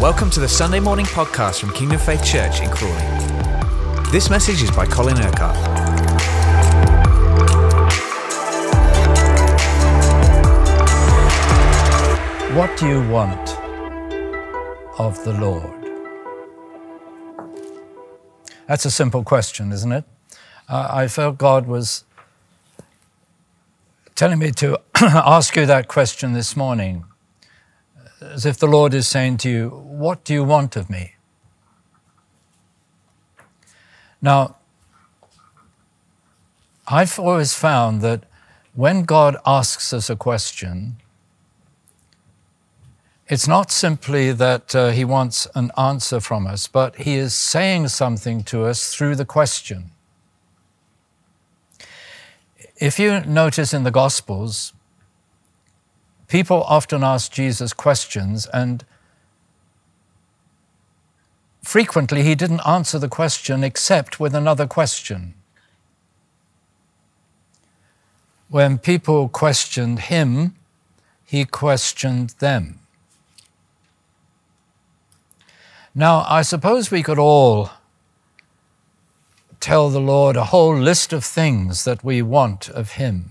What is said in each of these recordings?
Welcome to the Sunday morning podcast from Kingdom Faith Church in Crawley. This message is by Colin Urquhart. What do you want of the Lord? That's a simple question, isn't it? Uh, I felt God was telling me to ask you that question this morning as if the Lord is saying to you, What do you want of me? Now, I've always found that when God asks us a question, it's not simply that uh, He wants an answer from us, but He is saying something to us through the question. If you notice in the Gospels, People often ask Jesus questions, and frequently he didn't answer the question except with another question. When people questioned him, he questioned them. Now, I suppose we could all tell the Lord a whole list of things that we want of him.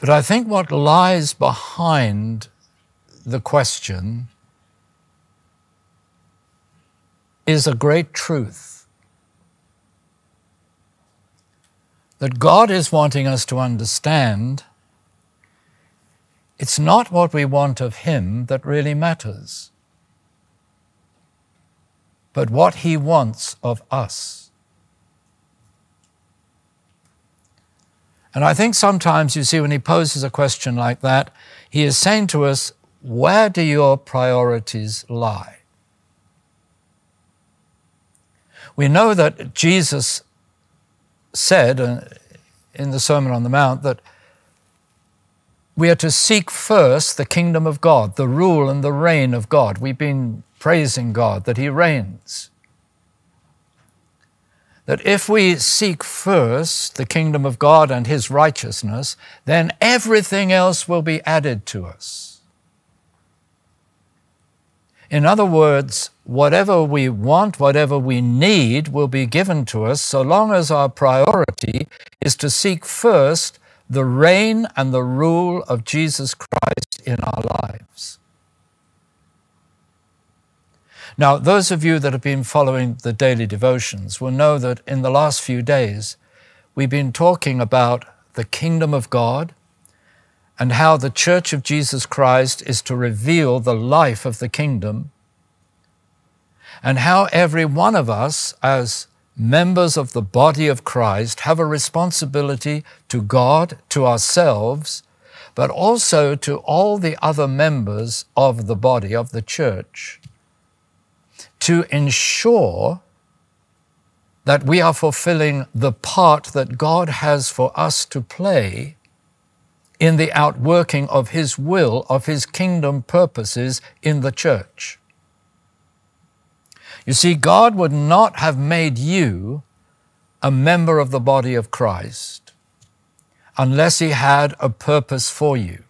But I think what lies behind the question is a great truth. That God is wanting us to understand it's not what we want of Him that really matters, but what He wants of us. And I think sometimes you see when he poses a question like that, he is saying to us, Where do your priorities lie? We know that Jesus said uh, in the Sermon on the Mount that we are to seek first the kingdom of God, the rule and the reign of God. We've been praising God that He reigns that if we seek first the kingdom of God and His righteousness, then everything else will be added to us. In other words, whatever we want, whatever we need will be given to us so long as our priority is to seek first the reign and the rule of Jesus Christ in our lives. Now, those of you that have been following the daily devotions will know that in the last few days, we've been talking about the kingdom of God and how the church of Jesus Christ is to reveal the life of the kingdom, and how every one of us, as members of the body of Christ, have a responsibility to God, to ourselves, but also to all the other members of the body of the church to ensure that we are fulfilling the part that God has for us to play in the outworking of His will, of His kingdom purposes in the church. You see, God would not have made you a member of the body of Christ unless He had a purpose for you.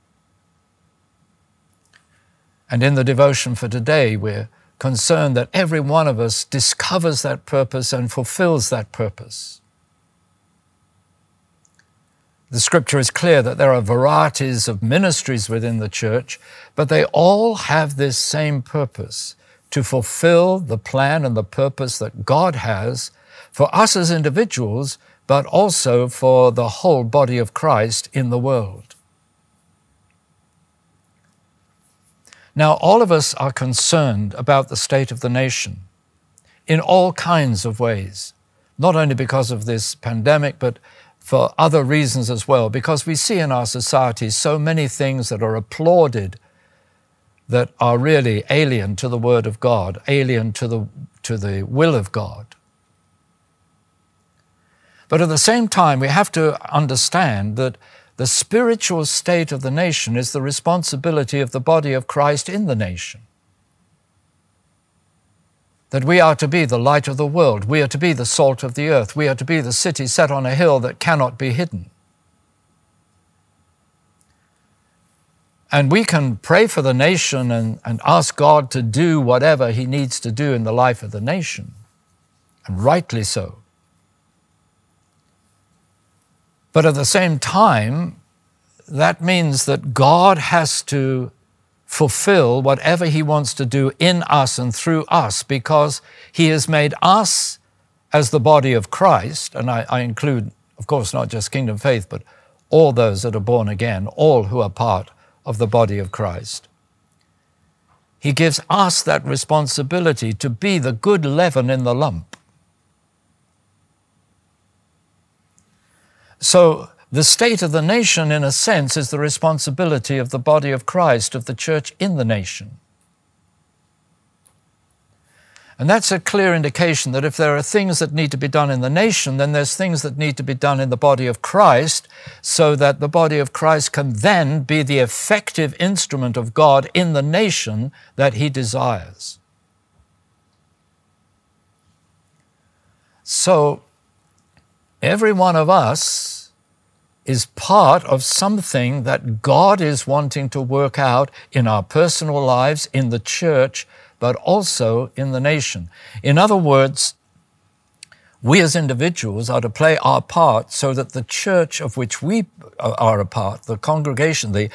And in the devotion for today, we're concerned that every one of us discovers that purpose and fulfills that purpose. The scripture is clear that there are varieties of ministries within the church, but they all have this same purpose to fulfill the plan and the purpose that God has for us as individuals, but also for the whole body of Christ in the world. Now, all of us are concerned about the state of the nation in all kinds of ways, not only because of this pandemic, but for other reasons as well, because we see in our society so many things that are applauded that are really alien to the Word of God, alien to the, to the will of God. But at the same time, we have to understand that the spiritual state of the nation is the responsibility of the body of Christ in the nation. That we are to be the light of the world, we are to be the salt of the earth, we are to be the city set on a hill that cannot be hidden. And we can pray for the nation and, and ask God to do whatever He needs to do in the life of the nation, and rightly so. But at the same time, that means that God has to fulfill whatever He wants to do in us and through us because He has made us as the body of Christ, and I, I include, of course, not just Kingdom Faith, but all those that are born again, all who are part of the body of Christ. He gives us that responsibility to be the good leaven in the lump. So, the state of the nation, in a sense, is the responsibility of the body of Christ, of the church in the nation. And that's a clear indication that if there are things that need to be done in the nation, then there's things that need to be done in the body of Christ so that the body of Christ can then be the effective instrument of God in the nation that He desires. So, every one of us is part of something that God is wanting to work out in our personal lives, in the church, but also in the nation. In other words, we as individuals are to play our part so that the church of which we are a part, the congregation, the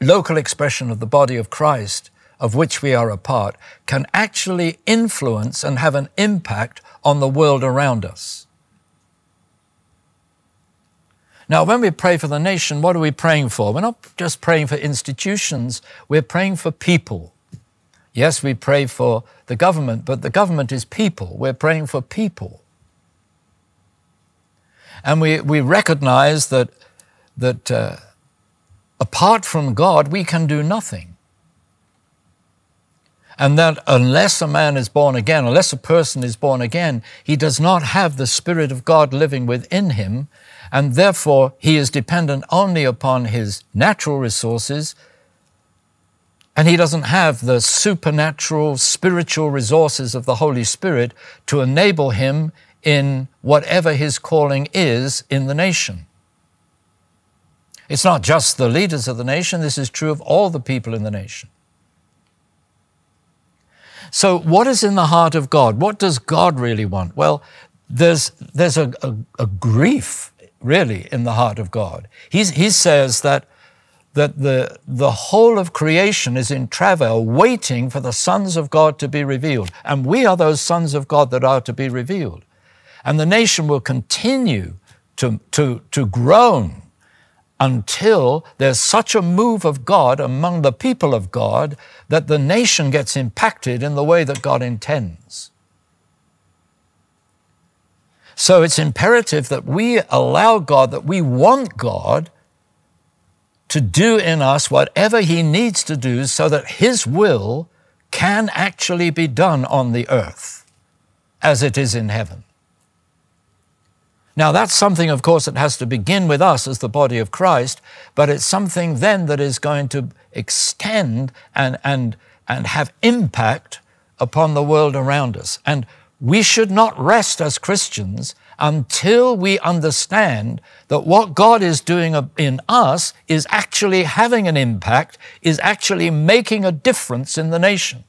local expression of the body of Christ of which we are a part, can actually influence and have an impact on the world around us. Now, when we pray for the nation, what are we praying for? We're not just praying for institutions, we're praying for people. Yes, we pray for the government, but the government is people. We're praying for people. And we, we recognize that, that uh, apart from God, we can do nothing. And that unless a man is born again, unless a person is born again, he does not have the Spirit of God living within him, and therefore he is dependent only upon his natural resources and he doesn't have the supernatural, spiritual resources of the Holy Spirit to enable him in whatever his calling is in the nation. It's not just the leaders of the nation, this is true of all the people in the nation. So, what is in the heart of God? What does God really want? Well, there's, there's a, a, a grief, really, in the heart of God. He's, he says that that the, the whole of creation is in travail, waiting for the sons of God to be revealed. And we are those sons of God that are to be revealed. And the nation will continue to, to, to groan until there's such a move of God among the people of God that the nation gets impacted in the way that God intends. So it's imperative that we allow God, that we want God to do in us whatever He needs to do so that His will can actually be done on the earth as it is in heaven. Now, that's something, of course, that has to begin with us as the body of Christ, but it's something then that is going to extend and, and, and have impact upon the world around us. And we should not rest as Christians until we understand that what God is doing in us is actually having an impact, is actually making a difference in the nation.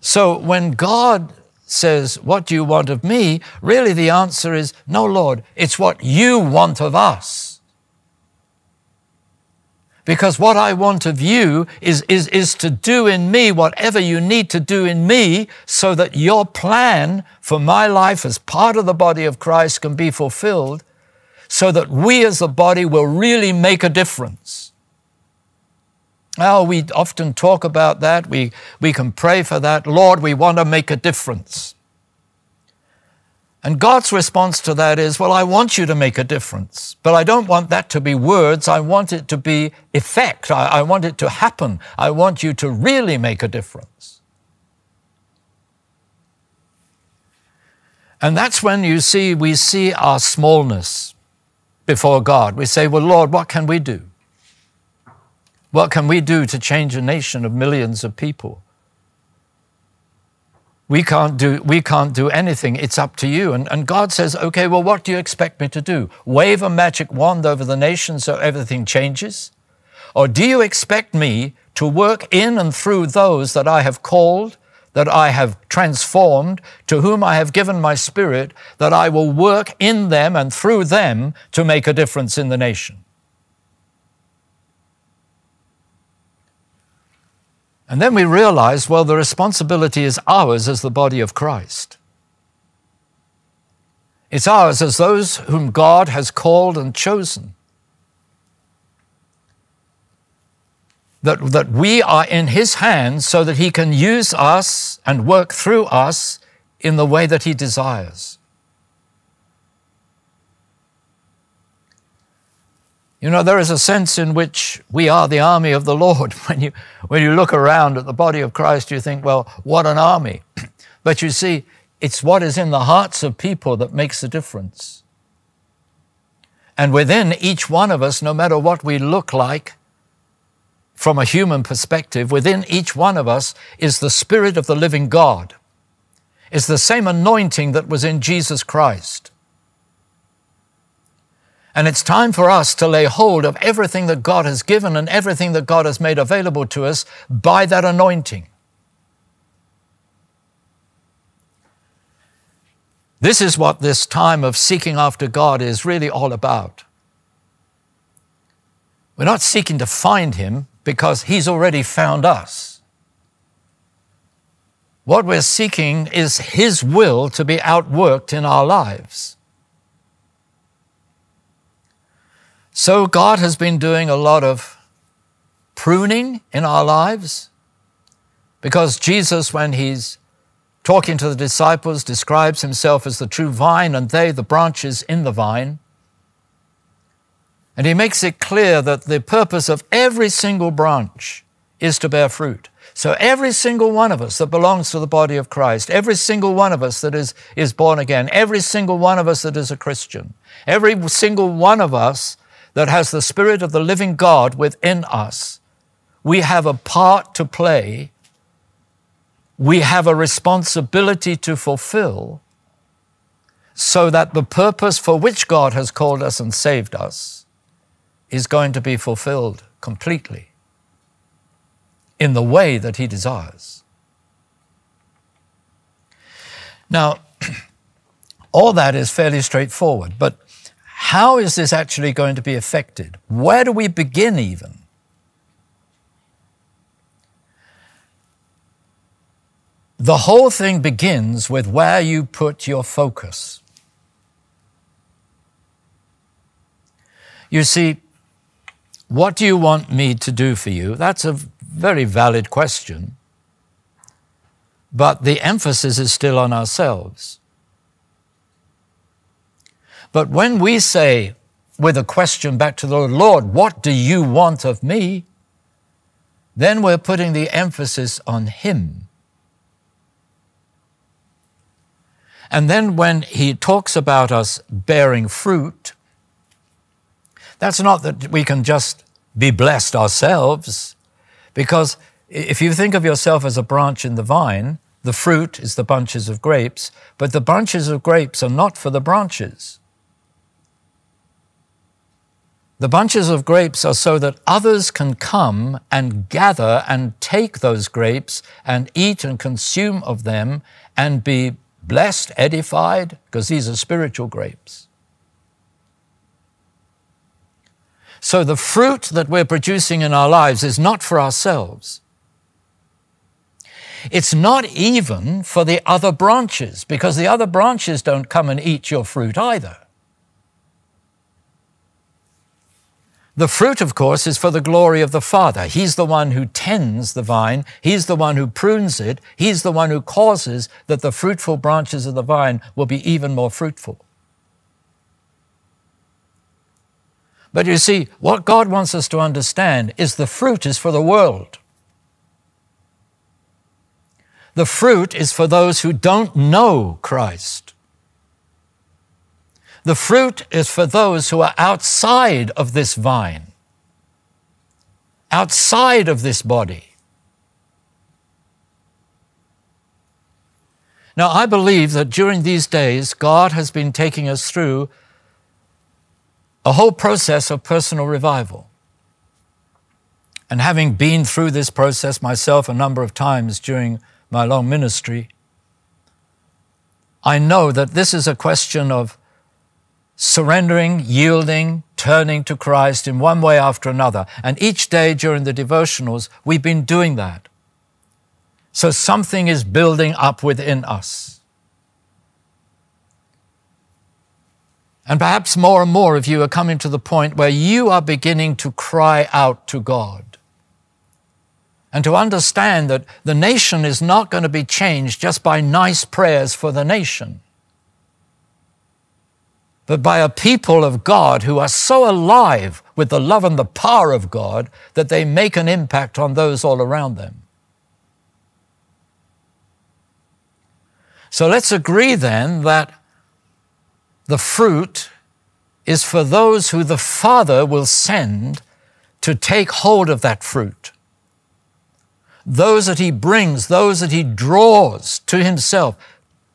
So when God says, What do you want of me? really the answer is, No, Lord, it's what you want of us. Because what I want of you is, is, is to do in me whatever you need to do in me so that your plan for my life as part of the body of Christ can be fulfilled, so that we as a body will really make a difference. Oh, we often talk about that. We, we can pray for that. Lord, we want to make a difference. And God's response to that is, well, I want you to make a difference, but I don't want that to be words. I want it to be effect. I, I, want it to happen. I want you to really make a difference. And that's when you see, we see our smallness before God. We say, well, Lord, what can we do? What can we do to change a nation of millions of people? We can't do, we can't do anything. It's up to you. And, and God says, okay, well, what do you expect me to do? Wave a magic wand over the nation so everything changes? Or do you expect me to work in and through those that I have called, that I have transformed, to whom I have given my spirit, that I will work in them and through them to make a difference in the nation? And then we realize, well, the responsibility is ours as the body of Christ. It's ours as those whom God has called and chosen. That, that we are in His hands so that He can use us and work through us in the way that He desires. You know, there is a sense in which we are the army of the Lord. When you, when you look around at the body of Christ, you think, well, what an army. but you see, it's what is in the hearts of people that makes a difference. And within each one of us, no matter what we look like from a human perspective, within each one of us is the Spirit of the living God. It's the same anointing that was in Jesus Christ. And it's time for us to lay hold of everything that God has given and everything that God has made available to us by that anointing. This is what this time of seeking after God is really all about. We're not seeking to find Him because He's already found us. What we're seeking is His will to be outworked in our lives. So, God has been doing a lot of pruning in our lives because Jesus, when he's talking to the disciples, describes himself as the true vine and they the branches in the vine. And he makes it clear that the purpose of every single branch is to bear fruit. So every single one of us that belongs to the body of Christ, every single one of us that is, is born again, every single one of us that is a Christian, every single one of us that has the Spirit of the living God within us, we have a part to play. We have a responsibility to fulfill so that the purpose for which God has called us and saved us is going to be fulfilled completely in the way that He desires. Now, all that is fairly straightforward, but how is this actually going to be affected? Where do we begin, even? The whole thing begins with where you put your focus. You see, what do you want me to do for you? That's a very valid question. But the emphasis is still on ourselves. But when we say, with a question back to the Lord, Lord, what do you want of me? Then we're putting the emphasis on Him. And then when He talks about us bearing fruit, that's not that we can just be blessed ourselves, because if you think of yourself as a branch in the vine, the fruit is the bunches of grapes, but the bunches of grapes are not for the branches. The bunches of grapes are so that others can come and gather and take those grapes and eat and consume of them and be blessed, edified, because these are spiritual grapes. So the fruit that we're producing in our lives is not for ourselves. It's not even for the other branches, because the other branches don't come and eat your fruit either. The fruit, of course, is for the glory of the Father. He's the one who tends the vine. He's the one who prunes it. He's the one who causes that the fruitful branches of the vine will be even more fruitful. But you see, what God wants us to understand is the fruit is for the world. The fruit is for those who don't know Christ. The fruit is for those who are outside of this vine, outside of this body. Now, I believe that during these days, God has been taking us through a whole process of personal revival. And having been through this process myself a number of times during my long ministry, I know that this is a question of surrendering, yielding, turning to Christ in one way after another. And each day during the devotionals, we've been doing that. So something is building up within us. And perhaps more and more of you are coming to the point where you are beginning to cry out to God. And to understand that the nation is not going to be changed just by nice prayers for the nation, but by a people of God who are so alive with the love and the power of God that they make an impact on those all around them. So let's agree then that the fruit is for those who the Father will send to take hold of that fruit. Those that He brings, those that He draws to Himself,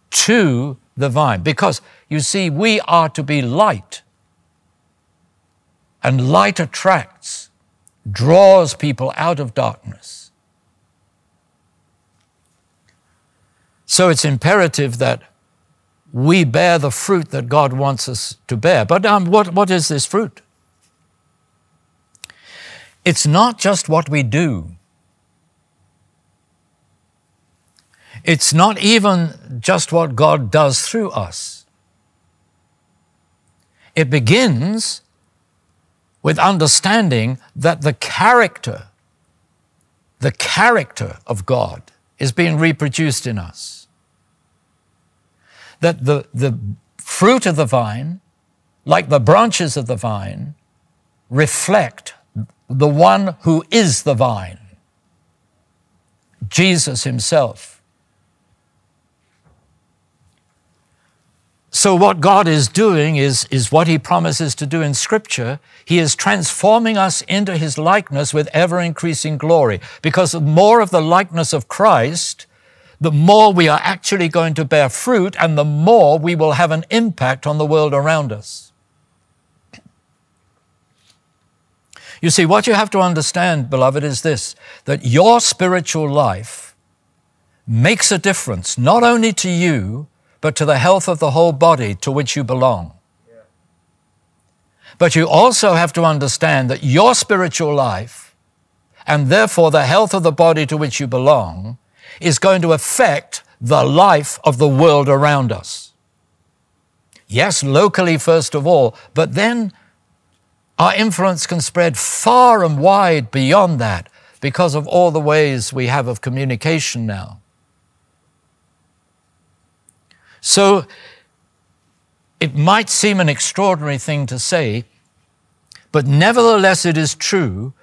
to the vine. Because you see, we are to be light. And light attracts, draws people out of darkness. So it's imperative that we bear the fruit that God wants us to bear. But um, what, what is this fruit? It's not just what we do. It's not even just what God does through us. It begins with understanding that the character, the character of God is being reproduced in us that the, the fruit of the vine, like the branches of the vine, reflect the one who is the vine, Jesus Himself. So, what God is doing is, is what He promises to do in Scripture. He is transforming us into His likeness with ever increasing glory. Because the more of the likeness of Christ, the more we are actually going to bear fruit and the more we will have an impact on the world around us. You see, what you have to understand, beloved, is this that your spiritual life makes a difference not only to you, but to the health of the whole body to which you belong. But you also have to understand that your spiritual life, and therefore the health of the body to which you belong, is going to affect the life of the world around us. Yes, locally first of all, but then our influence can spread far and wide beyond that because of all the ways we have of communication now. So it might seem an extraordinary thing to say, but nevertheless it is true.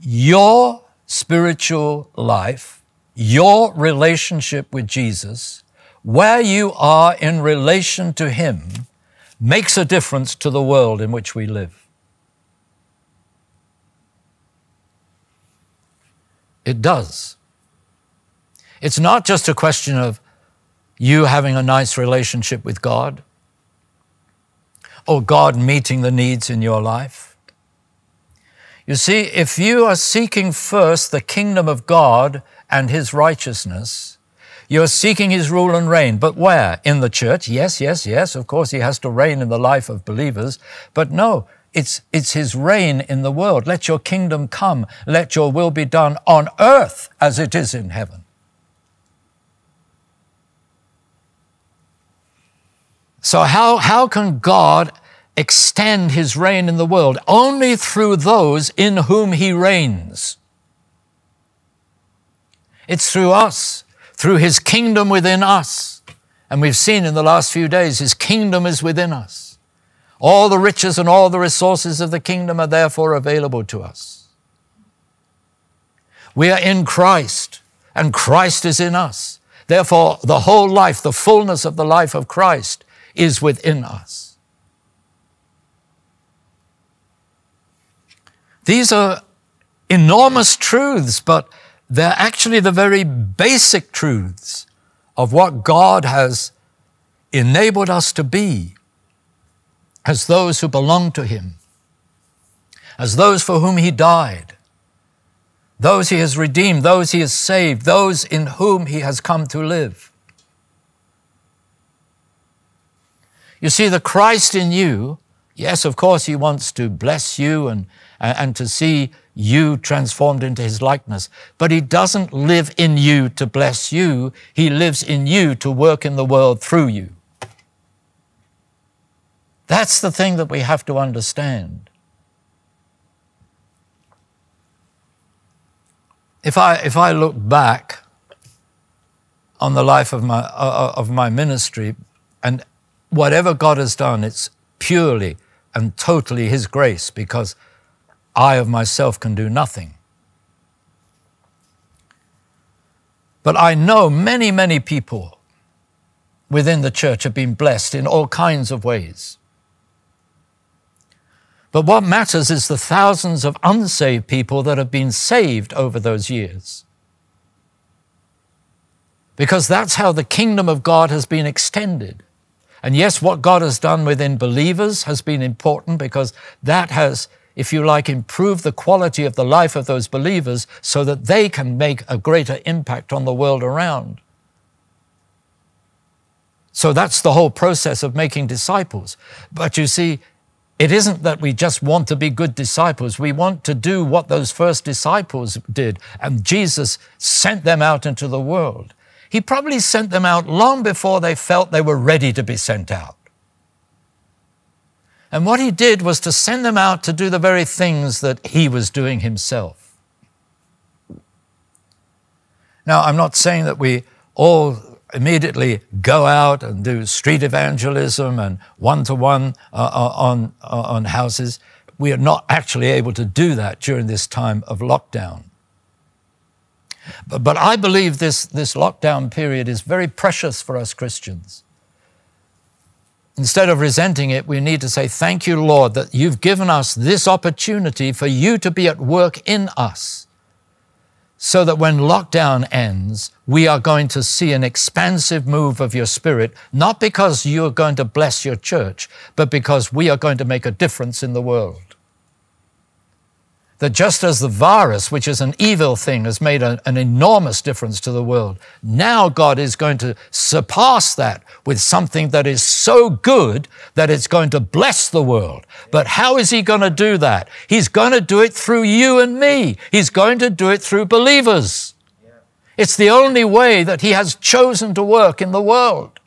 Your spiritual life your relationship with Jesus, where you are in relation to Him, makes a difference to the world in which we live. It does. It's not just a question of you having a nice relationship with God or God meeting the needs in your life. You see, if you are seeking first the kingdom of God and his righteousness. You're seeking his rule and reign. But where? In the church? Yes, yes, yes. Of course, he has to reign in the life of believers. But no, it's, it's his reign in the world. Let your kingdom come. Let your will be done on earth as it is in heaven. So, how, how can God extend his reign in the world? Only through those in whom he reigns. It's through us, through His kingdom within us. And we've seen in the last few days, His kingdom is within us. All the riches and all the resources of the kingdom are therefore available to us. We are in Christ, and Christ is in us. Therefore, the whole life, the fullness of the life of Christ is within us. These are enormous truths, but they're actually the very basic truths of what God has enabled us to be as those who belong to Him, as those for whom He died, those He has redeemed, those He has saved, those in whom He has come to live. You see, the Christ in you, yes, of course, He wants to bless you and, and to see you transformed into His likeness, but He doesn't live in you to bless you, He lives in you to work in the world through you. That's the thing that we have to understand. If I, if I look back on the life of my, uh, of my ministry, and whatever God has done, it's purely and totally His grace because I of myself can do nothing. But I know many, many people within the church have been blessed in all kinds of ways. But what matters is the thousands of unsaved people that have been saved over those years. Because that's how the kingdom of God has been extended. And yes, what God has done within believers has been important because that has, if you like, improved the quality of the life of those believers so that they can make a greater impact on the world around. So that's the whole process of making disciples. But you see, it isn't that we just want to be good disciples. We want to do what those first disciples did. And Jesus sent them out into the world. He probably sent them out long before they felt they were ready to be sent out. And what he did was to send them out to do the very things that he was doing himself. Now, I'm not saying that we all immediately go out and do street evangelism and one to one on, uh, on houses. We are not actually able to do that during this time of lockdown. But, but I believe this, this lockdown period is very precious for us Christians. Instead of resenting it, we need to say, Thank you, Lord, that you've given us this opportunity for you to be at work in us so that when lockdown ends, we are going to see an expansive move of your spirit, not because you're going to bless your church, but because we are going to make a difference in the world that just as the virus, which is an evil thing, has made a, an enormous difference to the world, now God is going to surpass that with something that is so good that it's going to bless the world. But how is He going to do that? He's going to do it through you and me. He's going to do it through believers. It's the only way that He has chosen to work in the world.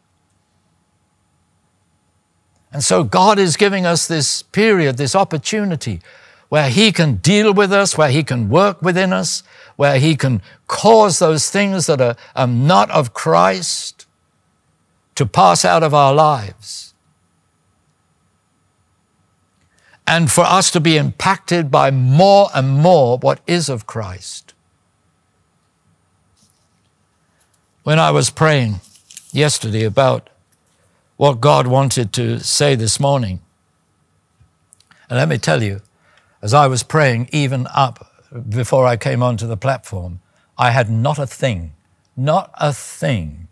And so God is giving us this period, this opportunity where He can deal with us, where He can work within us, where He can cause those things that are, are not of Christ to pass out of our lives. And for us to be impacted by more and more what is of Christ. When I was praying yesterday about what God wanted to say this morning, and let me tell you, as I was praying, even up before I came onto the platform, I had not a thing, not a thing.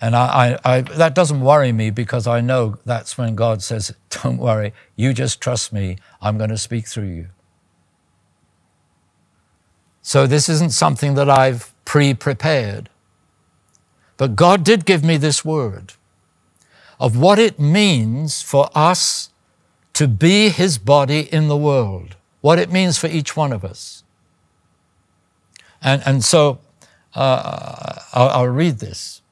And I, I, I, that doesn't worry me because I know that's when God says, Don't worry, you just trust me, I'm going to speak through you. So this isn't something that I've pre prepared. But God did give me this word of what it means for us to be his body in the world, what it means for each one of us. And, and so uh, I'll, I'll read this.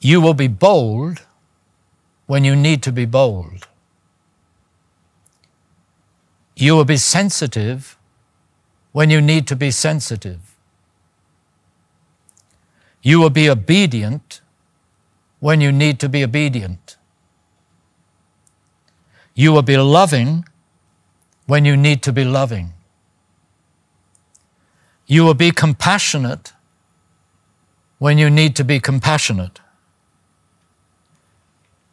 You will be bold when you need to be bold. You will be sensitive when you need to be sensitive. You will be obedient when you need to be obedient. You will be loving when you need to be loving. You will be compassionate when you need to be compassionate.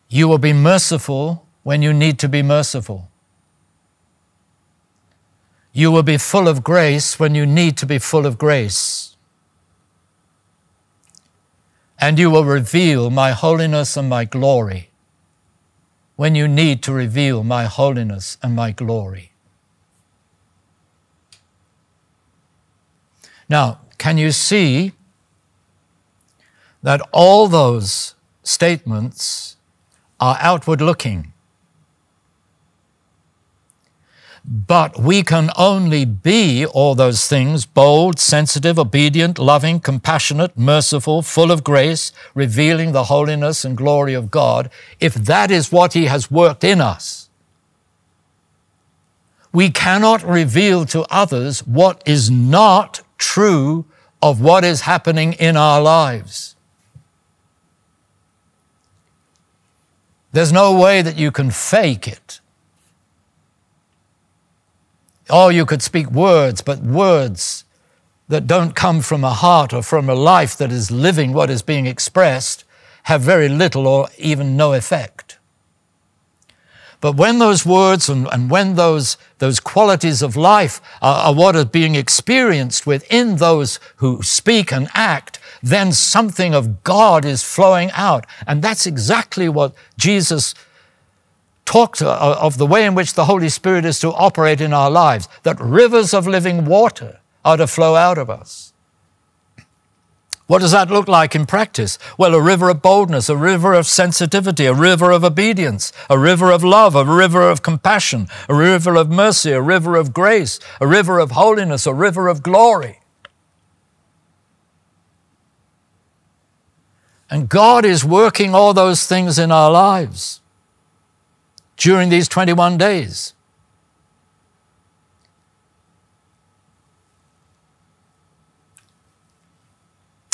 You will be merciful when you need to be merciful. You will be full of grace when you need to be full of grace. And you will reveal my holiness and my glory when you need to reveal my holiness and my glory. Now, can you see that all those statements are outward looking? But we can only be all those things bold, sensitive, obedient, loving, compassionate, merciful, full of grace, revealing the holiness and glory of God, if that is what He has worked in us. We cannot reveal to others what is not true of what is happening in our lives. There's no way that you can fake it. Oh, you could speak words, but words that don't come from a heart or from a life that is living what is being expressed have very little or even no effect. But when those words and, and when those, those qualities of life are, are being experienced within those who speak and act, then something of God is flowing out. And that's exactly what Jesus talked uh, of the way in which the Holy Spirit is to operate in our lives, that rivers of living water are to flow out of us. What does that look like in practice? Well, a river of boldness, a river of sensitivity, a river of obedience, a river of love, a river of compassion, a river of mercy, a river of grace, a river of holiness, a river of glory. And God is working all those things in our lives during these 21 days.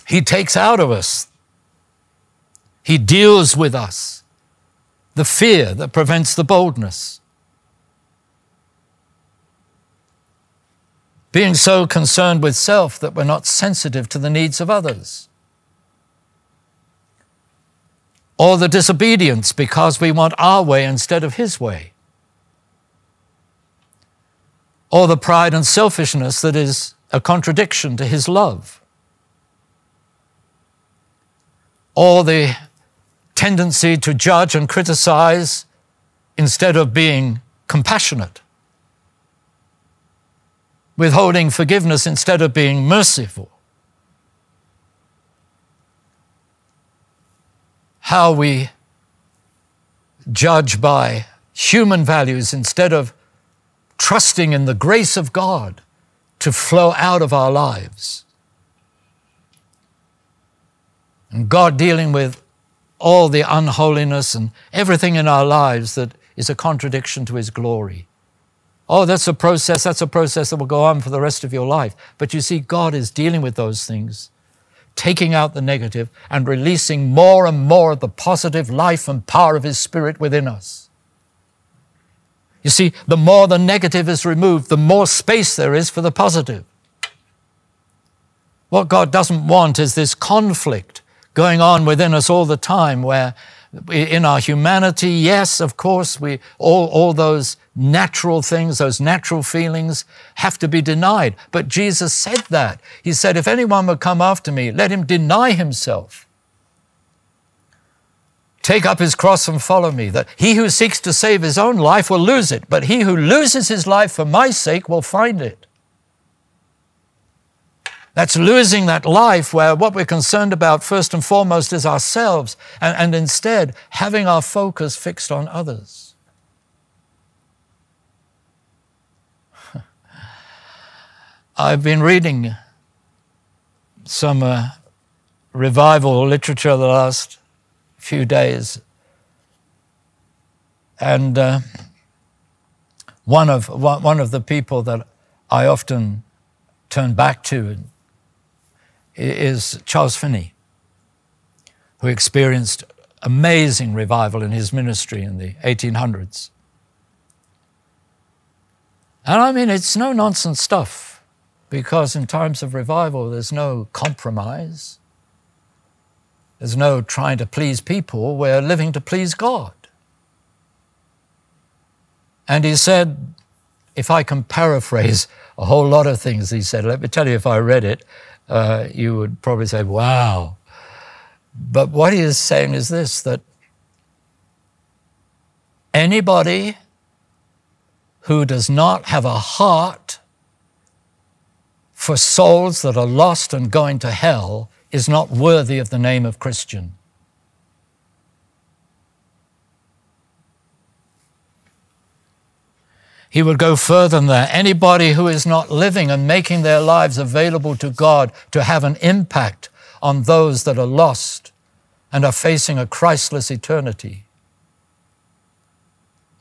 He takes out of us, He deals with us the fear that prevents the boldness. Being so concerned with self that we're not sensitive to the needs of others. Or the disobedience because we want our way instead of His way, or the pride and selfishness that is a contradiction to His love, or the tendency to judge and criticize instead of being compassionate, withholding forgiveness instead of being merciful. How we judge by human values instead of trusting in the grace of God to flow out of our lives. And God dealing with all the unholiness and everything in our lives that is a contradiction to His glory. Oh, that's a process, that's a process that will go on for the rest of your life. But you see, God is dealing with those things taking out the negative and releasing more and more of the positive life and power of His Spirit within us. You see, the more the negative is removed, the more space there is for the positive. What God doesn't want is this conflict going on within us all the time where in our humanity, yes, of course, we all, all those natural things, those natural feelings have to be denied. But Jesus said that. He said, if anyone would come after me, let him deny himself. Take up his cross and follow me. That he who seeks to save his own life will lose it, but he who loses his life for my sake will find it. That's losing that life where what we're concerned about first and foremost is ourselves, and, and instead having our focus fixed on others. I've been reading some uh, revival literature the last few days, and uh, one of one of the people that I often turn back to is Charles Finney, who experienced amazing revival in his ministry in the 1800s. And I mean, it's no nonsense stuff because in times of revival, there's no compromise. There's no trying to please people. We're living to please God. And he said, if I can paraphrase a whole lot of things he said, let me tell you, if I read it, uh, you would probably say, wow. But what he is saying is this that anybody who does not have a heart for souls that are lost and going to hell is not worthy of the name of Christian. He would go further than that. Anybody who is not living and making their lives available to God to have an impact on those that are lost and are facing a Christless eternity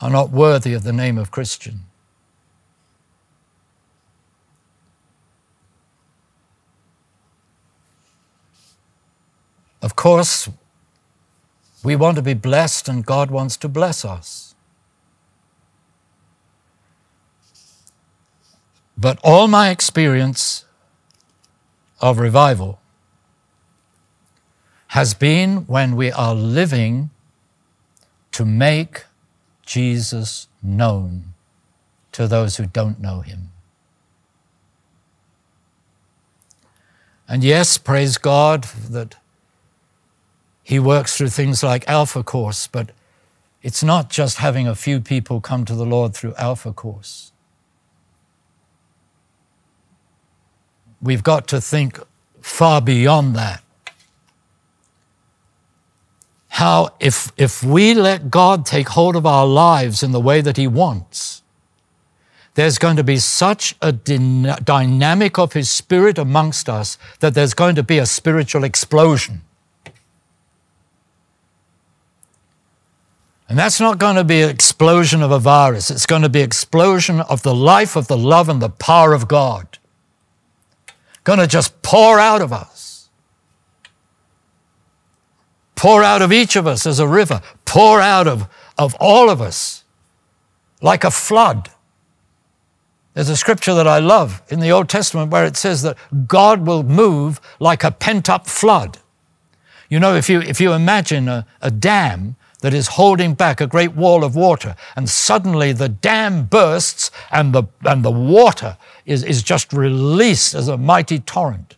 are not worthy of the name of Christian. Of course, we want to be blessed and God wants to bless us. But all my experience of revival has been when we are living to make Jesus known to those who don't know him. And yes, praise God that he works through things like Alpha Course, but it's not just having a few people come to the Lord through Alpha Course. We've got to think far beyond that. How, if, if we let God take hold of our lives in the way that He wants, there's going to be such a dynamic of His Spirit amongst us that there's going to be a spiritual explosion. And that's not going to be an explosion of a virus. It's going to be explosion of the life of the love and the power of God. Going to just pour out of us. Pour out of each of us as a river. Pour out of, of all of us like a flood. There's a scripture that I love in the Old Testament where it says that God will move like a pent up flood. You know, if you, if you imagine a, a dam, that is holding back a great wall of water. And suddenly the dam bursts and the, and the water is, is just released as a mighty torrent.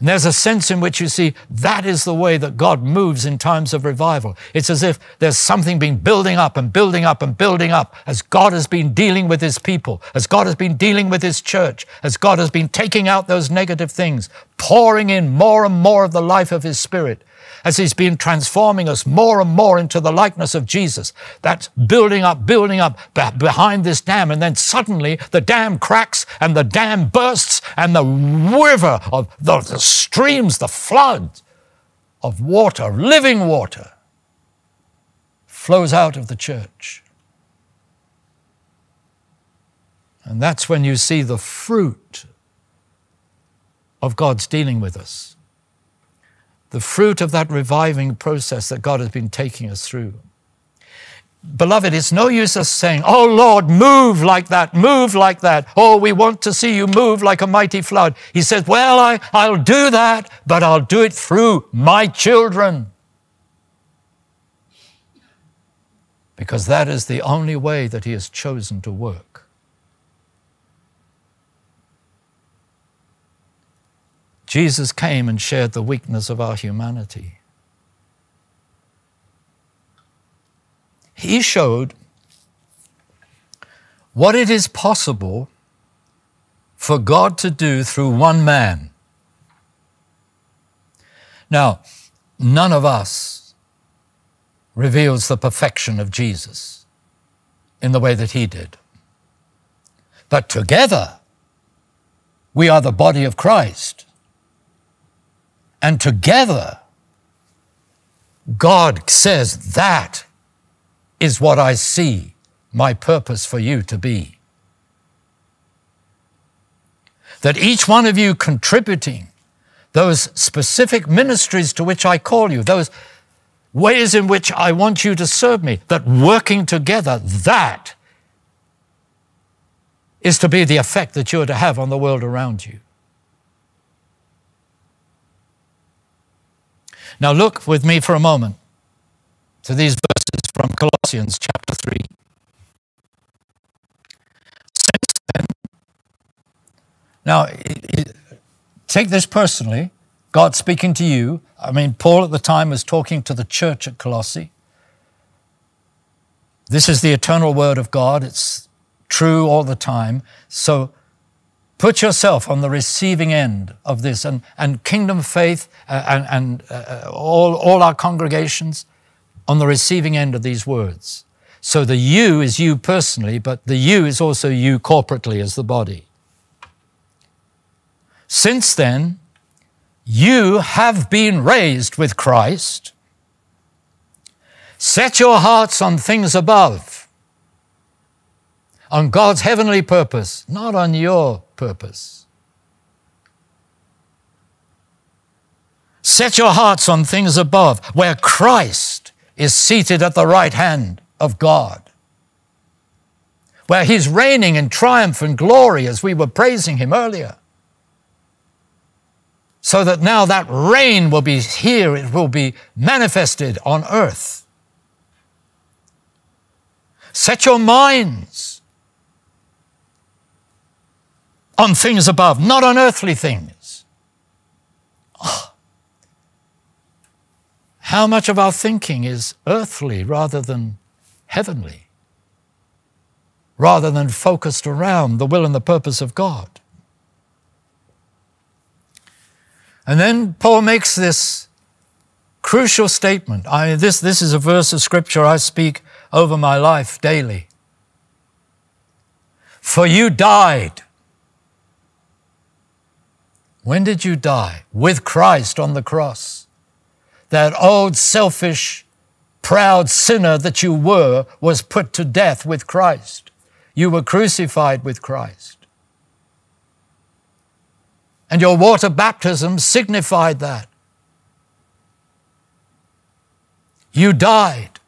And there's a sense in which you see that is the way that God moves in times of revival. It's as if there's something being building up and building up and building up as God has been dealing with his people, as God has been dealing with his church, as God has been taking out those negative things, pouring in more and more of the life of his spirit as He's been transforming us more and more into the likeness of Jesus. That's building up, building up behind this dam. And then suddenly the dam cracks and the dam bursts and the river of the, the streams, the flood of water, living water, flows out of the church. And that's when you see the fruit of God's dealing with us the fruit of that reviving process that God has been taking us through. Beloved, it's no use us saying, Oh Lord, move like that, move like that. Oh, we want to see you move like a mighty flood. He says, Well, I, I'll do that, but I'll do it through my children. Because that is the only way that He has chosen to work. Jesus came and shared the weakness of our humanity. He showed what it is possible for God to do through one man. Now, none of us reveals the perfection of Jesus in the way that he did. But together, we are the body of Christ. And together, God says, That is what I see my purpose for you to be. That each one of you contributing those specific ministries to which I call you, those ways in which I want you to serve me, that working together, that is to be the effect that you're to have on the world around you. Now, look with me for a moment to these verses from Colossians chapter 3. Since then, now, take this personally. God speaking to you. I mean, Paul at the time was talking to the church at Colossae. This is the eternal word of God. It's true all the time. So put yourself on the receiving end of this. And, and Kingdom Faith uh, and, and uh, all, all our congregations on the receiving end of these words. So the you is you personally, but the you is also you corporately as the body. Since then, you have been raised with Christ. Set your hearts on things above, on God's heavenly purpose, not on your purpose. Set your hearts on things above, where Christ is seated at the right hand of God, where He's reigning in triumph and glory as we were praising Him earlier. So that now that reign will be here, it will be manifested on earth. Set your minds on things above, not on earthly things. Oh. How much of our thinking is earthly rather than heavenly, rather than focused around the will and the purpose of God? And then Paul makes this crucial statement. I, this, this is a verse of scripture I speak over my life daily. For you died when did you die? With Christ on the cross. That old selfish, proud sinner that you were was put to death with Christ. You were crucified with Christ. And your water baptism signified that. You died.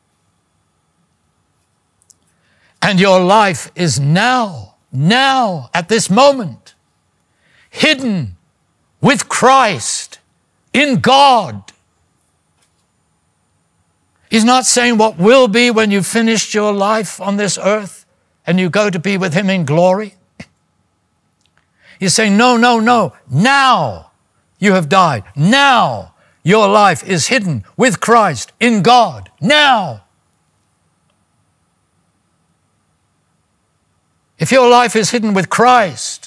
And your life is now, now, at this moment, hidden with Christ in God. He's not saying what will be when you've finished your life on this earth and you go to be with Him in glory. He's saying, no, no, no. Now you have died. Now your life is hidden with Christ in God. Now. If your life is hidden with Christ,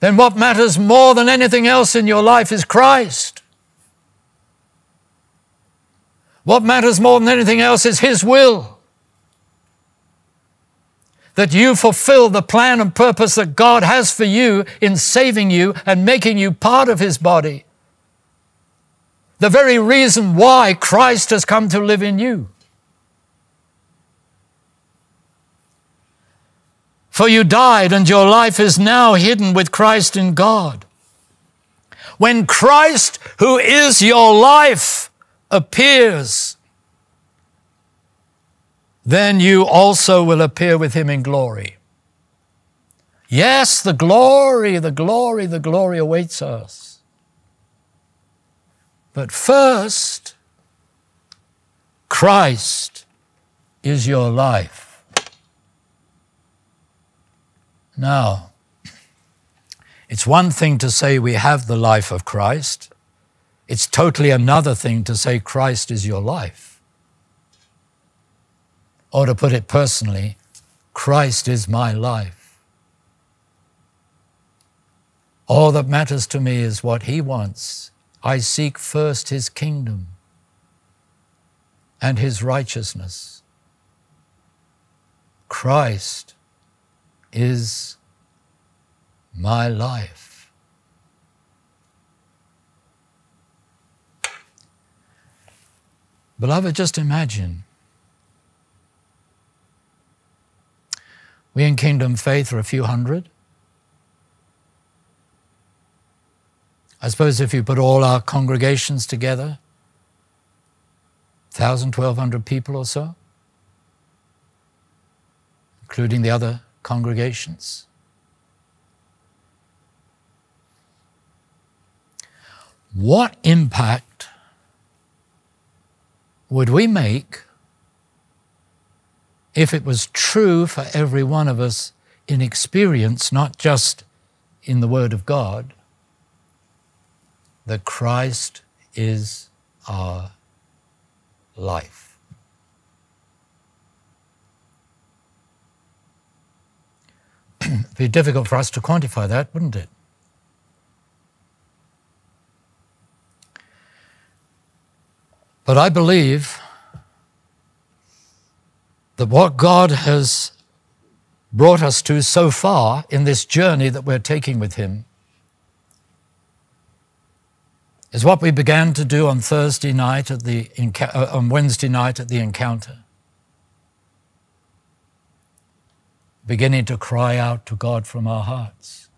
then what matters more than anything else in your life is Christ. What matters more than anything else is His will. That you fulfill the plan and purpose that God has for you in saving you and making you part of His body. The very reason why Christ has come to live in you. For you died, and your life is now hidden with Christ in God. When Christ, who is your life, appears, then you also will appear with him in glory. Yes, the glory, the glory, the glory awaits us. But first, Christ is your life. Now, it's one thing to say we have the life of Christ. It's totally another thing to say Christ is your life. Or to put it personally, Christ is my life. All that matters to me is what He wants. I seek first His kingdom and His righteousness. Christ is my life. Beloved, just imagine. We in Kingdom Faith are a few hundred. I suppose if you put all our congregations together, 1,000, 1,200 people or so, including the other congregations. What impact would we make if it was true for every one of us in experience, not just in the Word of God that Christ is our life. It'd be difficult for us to quantify that, wouldn't it? But I believe that what God has brought us to so far in this journey that we're taking with Him is what we began to do on Thursday night at the uh, on Wednesday night at the encounter. Beginning to cry out to God from our hearts.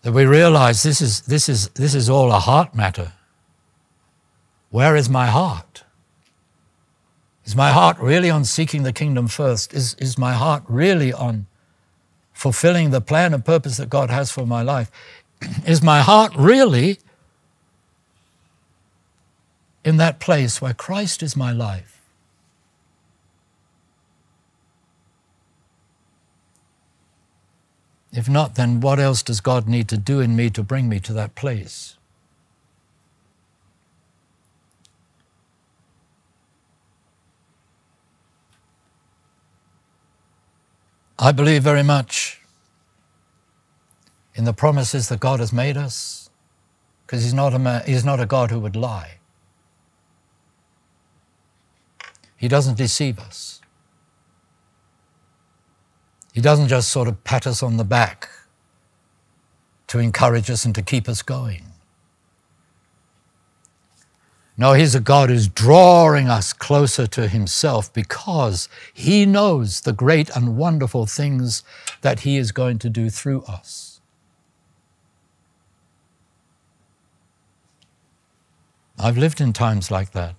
That we realize this is, this is, this is all a heart matter. Where is my heart? Is my heart really on seeking the kingdom first? Is, is my heart really on fulfilling the plan and purpose that God has for my life? Is my heart really in that place where Christ is my life? If not, then what else does God need to do in me to bring me to that place? I believe very much in the promises that God has made us because he's, not a man, he's not a God who would lie. He doesn't deceive us. He doesn't just sort of pat us on the back to encourage us and to keep us going. No, He's a God who's drawing us closer to Himself because He knows the great and wonderful things that He is going to do through us. I've lived in times like that.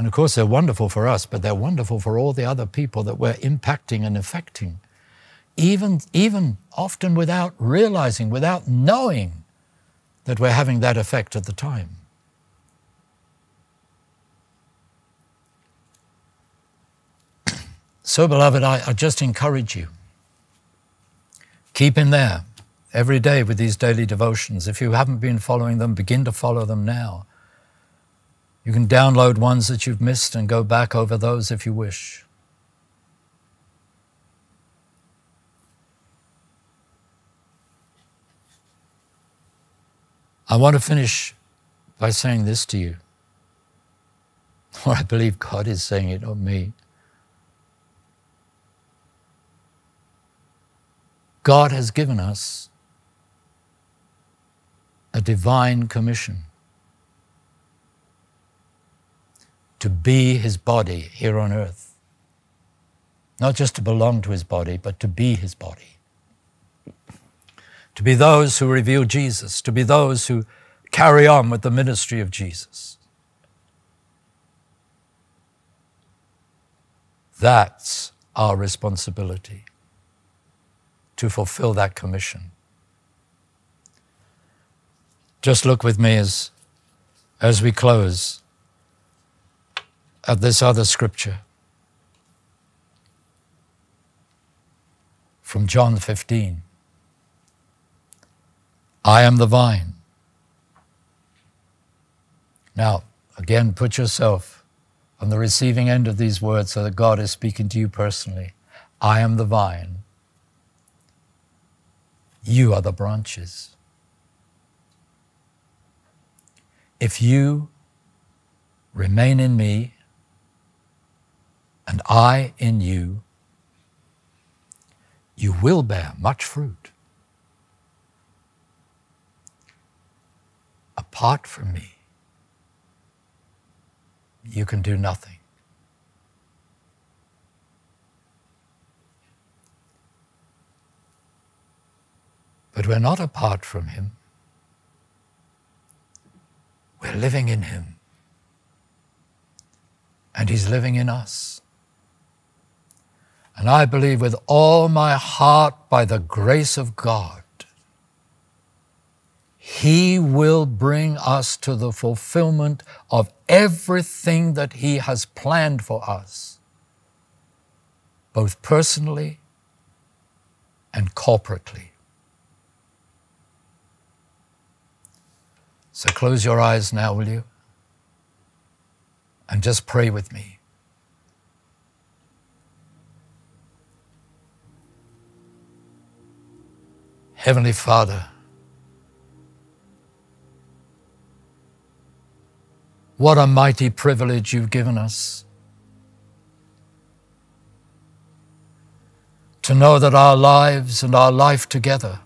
And of course, they're wonderful for us, but they're wonderful for all the other people that we're impacting and affecting, even, even often without realizing, without knowing that we're having that effect at the time. So, beloved, I, I just encourage you. Keep in there every day with these daily devotions. If you haven't been following them, begin to follow them now. You can download ones that you've missed and go back over those if you wish. I want to finish by saying this to you, or I believe God is saying it, not me. God has given us a divine commission to be his body here on earth. Not just to belong to his body, but to be his body. To be those who reveal Jesus, to be those who carry on with the ministry of Jesus. That's our responsibility to fulfill that commission. Just look with me as, as we close at this other scripture from John 15. I am the vine. Now, again, put yourself on the receiving end of these words so that God is speaking to you personally. I am the vine. You are the branches. If you remain in me and I in you, you will bear much fruit. Apart from me, you can do nothing. But we're not apart from Him. We're living in Him. And He's living in us. And I believe with all my heart, by the grace of God, He will bring us to the fulfillment of everything that He has planned for us both personally and corporately. So close your eyes now, will you? And just pray with me. Heavenly Father, what a mighty privilege you've given us to know that our lives and our life together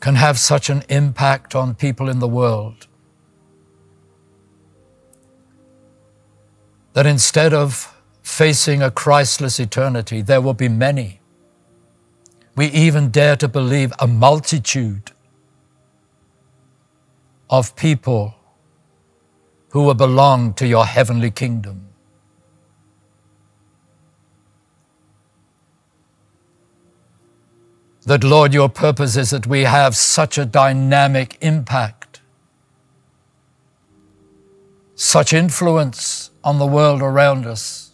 can have such an impact on people in the world. That instead of facing a Christless eternity, there will be many. We even dare to believe a multitude of people who will belong to your heavenly kingdom. that, Lord, your purpose is that we have such a dynamic impact, such influence on the world around us,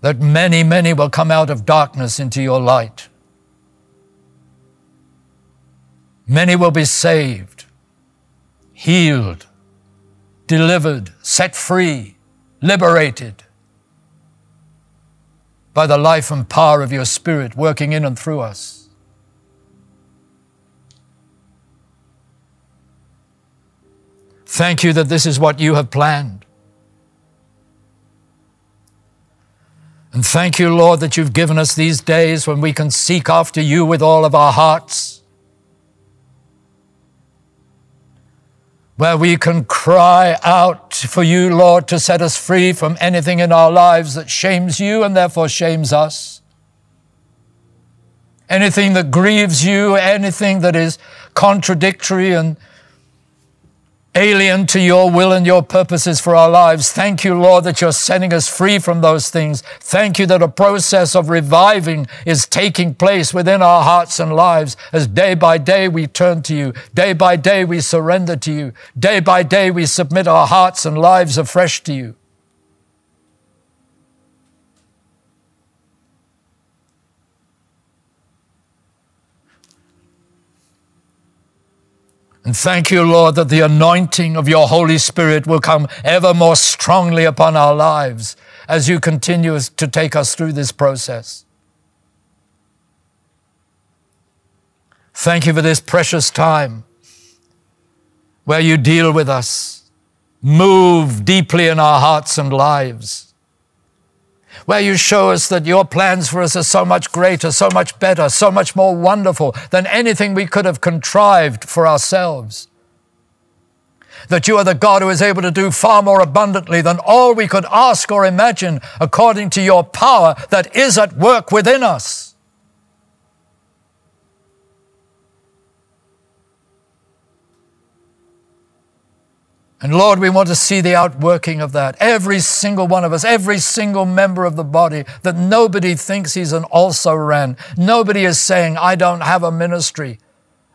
that many, many will come out of darkness into your light. Many will be saved, healed, delivered, set free, liberated by the life and power of your Spirit working in and through us. Thank you that this is what you have planned. And thank you, Lord, that you've given us these days when we can seek after you with all of our hearts where we can cry out for you, Lord, to set us free from anything in our lives that shames you and therefore shames us. Anything that grieves you, anything that is contradictory and alien to your will and your purposes for our lives. Thank you, Lord, that you're setting us free from those things. Thank you that a process of reviving is taking place within our hearts and lives as day by day we turn to you. Day by day we surrender to you. Day by day we submit our hearts and lives afresh to you. And thank you, Lord, that the anointing of your Holy Spirit will come ever more strongly upon our lives as you continue to take us through this process. Thank you for this precious time where you deal with us, move deeply in our hearts and lives where you show us that your plans for us are so much greater, so much better, so much more wonderful than anything we could have contrived for ourselves. That you are the God who is able to do far more abundantly than all we could ask or imagine according to your power that is at work within us. And Lord, we want to see the outworking of that. Every single one of us, every single member of the body, that nobody thinks he's an also ran. Nobody is saying, I don't have a ministry.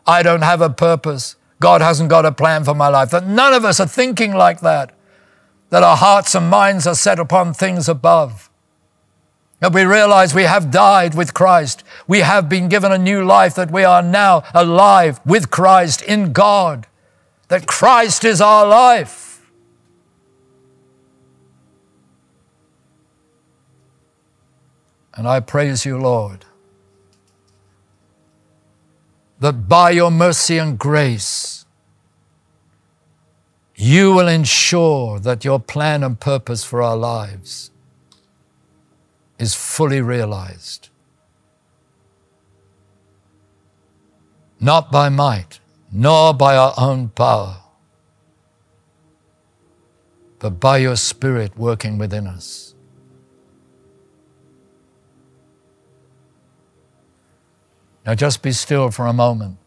I don't have a purpose. God hasn't got a plan for my life. That none of us are thinking like that. That our hearts and minds are set upon things above. That we realize we have died with Christ. We have been given a new life, that we are now alive with Christ in God that Christ is our life. And I praise you, Lord, that by your mercy and grace, you will ensure that your plan and purpose for our lives is fully realized. Not by might, nor by our own power, but by your Spirit working within us. Now just be still for a moment.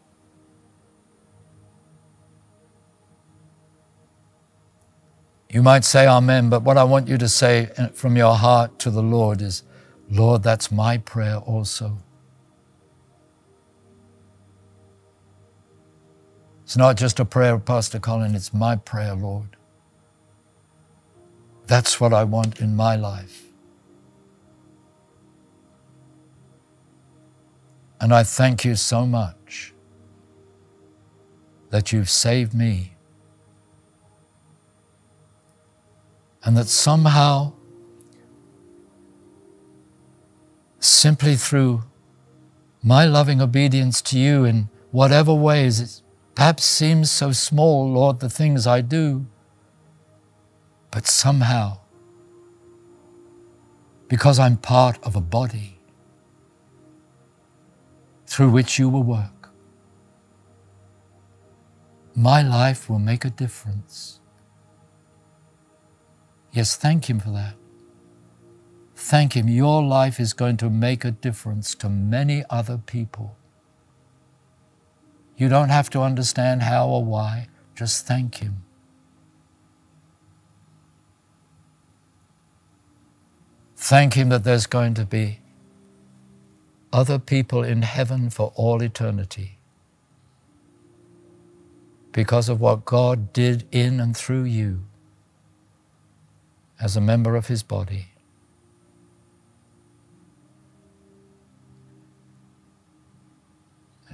You might say Amen, but what I want you to say from your heart to the Lord is, Lord, that's my prayer also. It's not just a prayer of Pastor Colin, it's my prayer, Lord. That's what I want in my life. And I thank you so much that you've saved me. And that somehow, simply through my loving obedience to you in whatever ways perhaps seems so small, Lord, the things I do, but somehow, because I'm part of a body through which you will work, my life will make a difference. Yes, thank Him for that. Thank Him. Your life is going to make a difference to many other people. You don't have to understand how or why, just thank Him. Thank Him that there's going to be other people in heaven for all eternity because of what God did in and through you as a member of His body.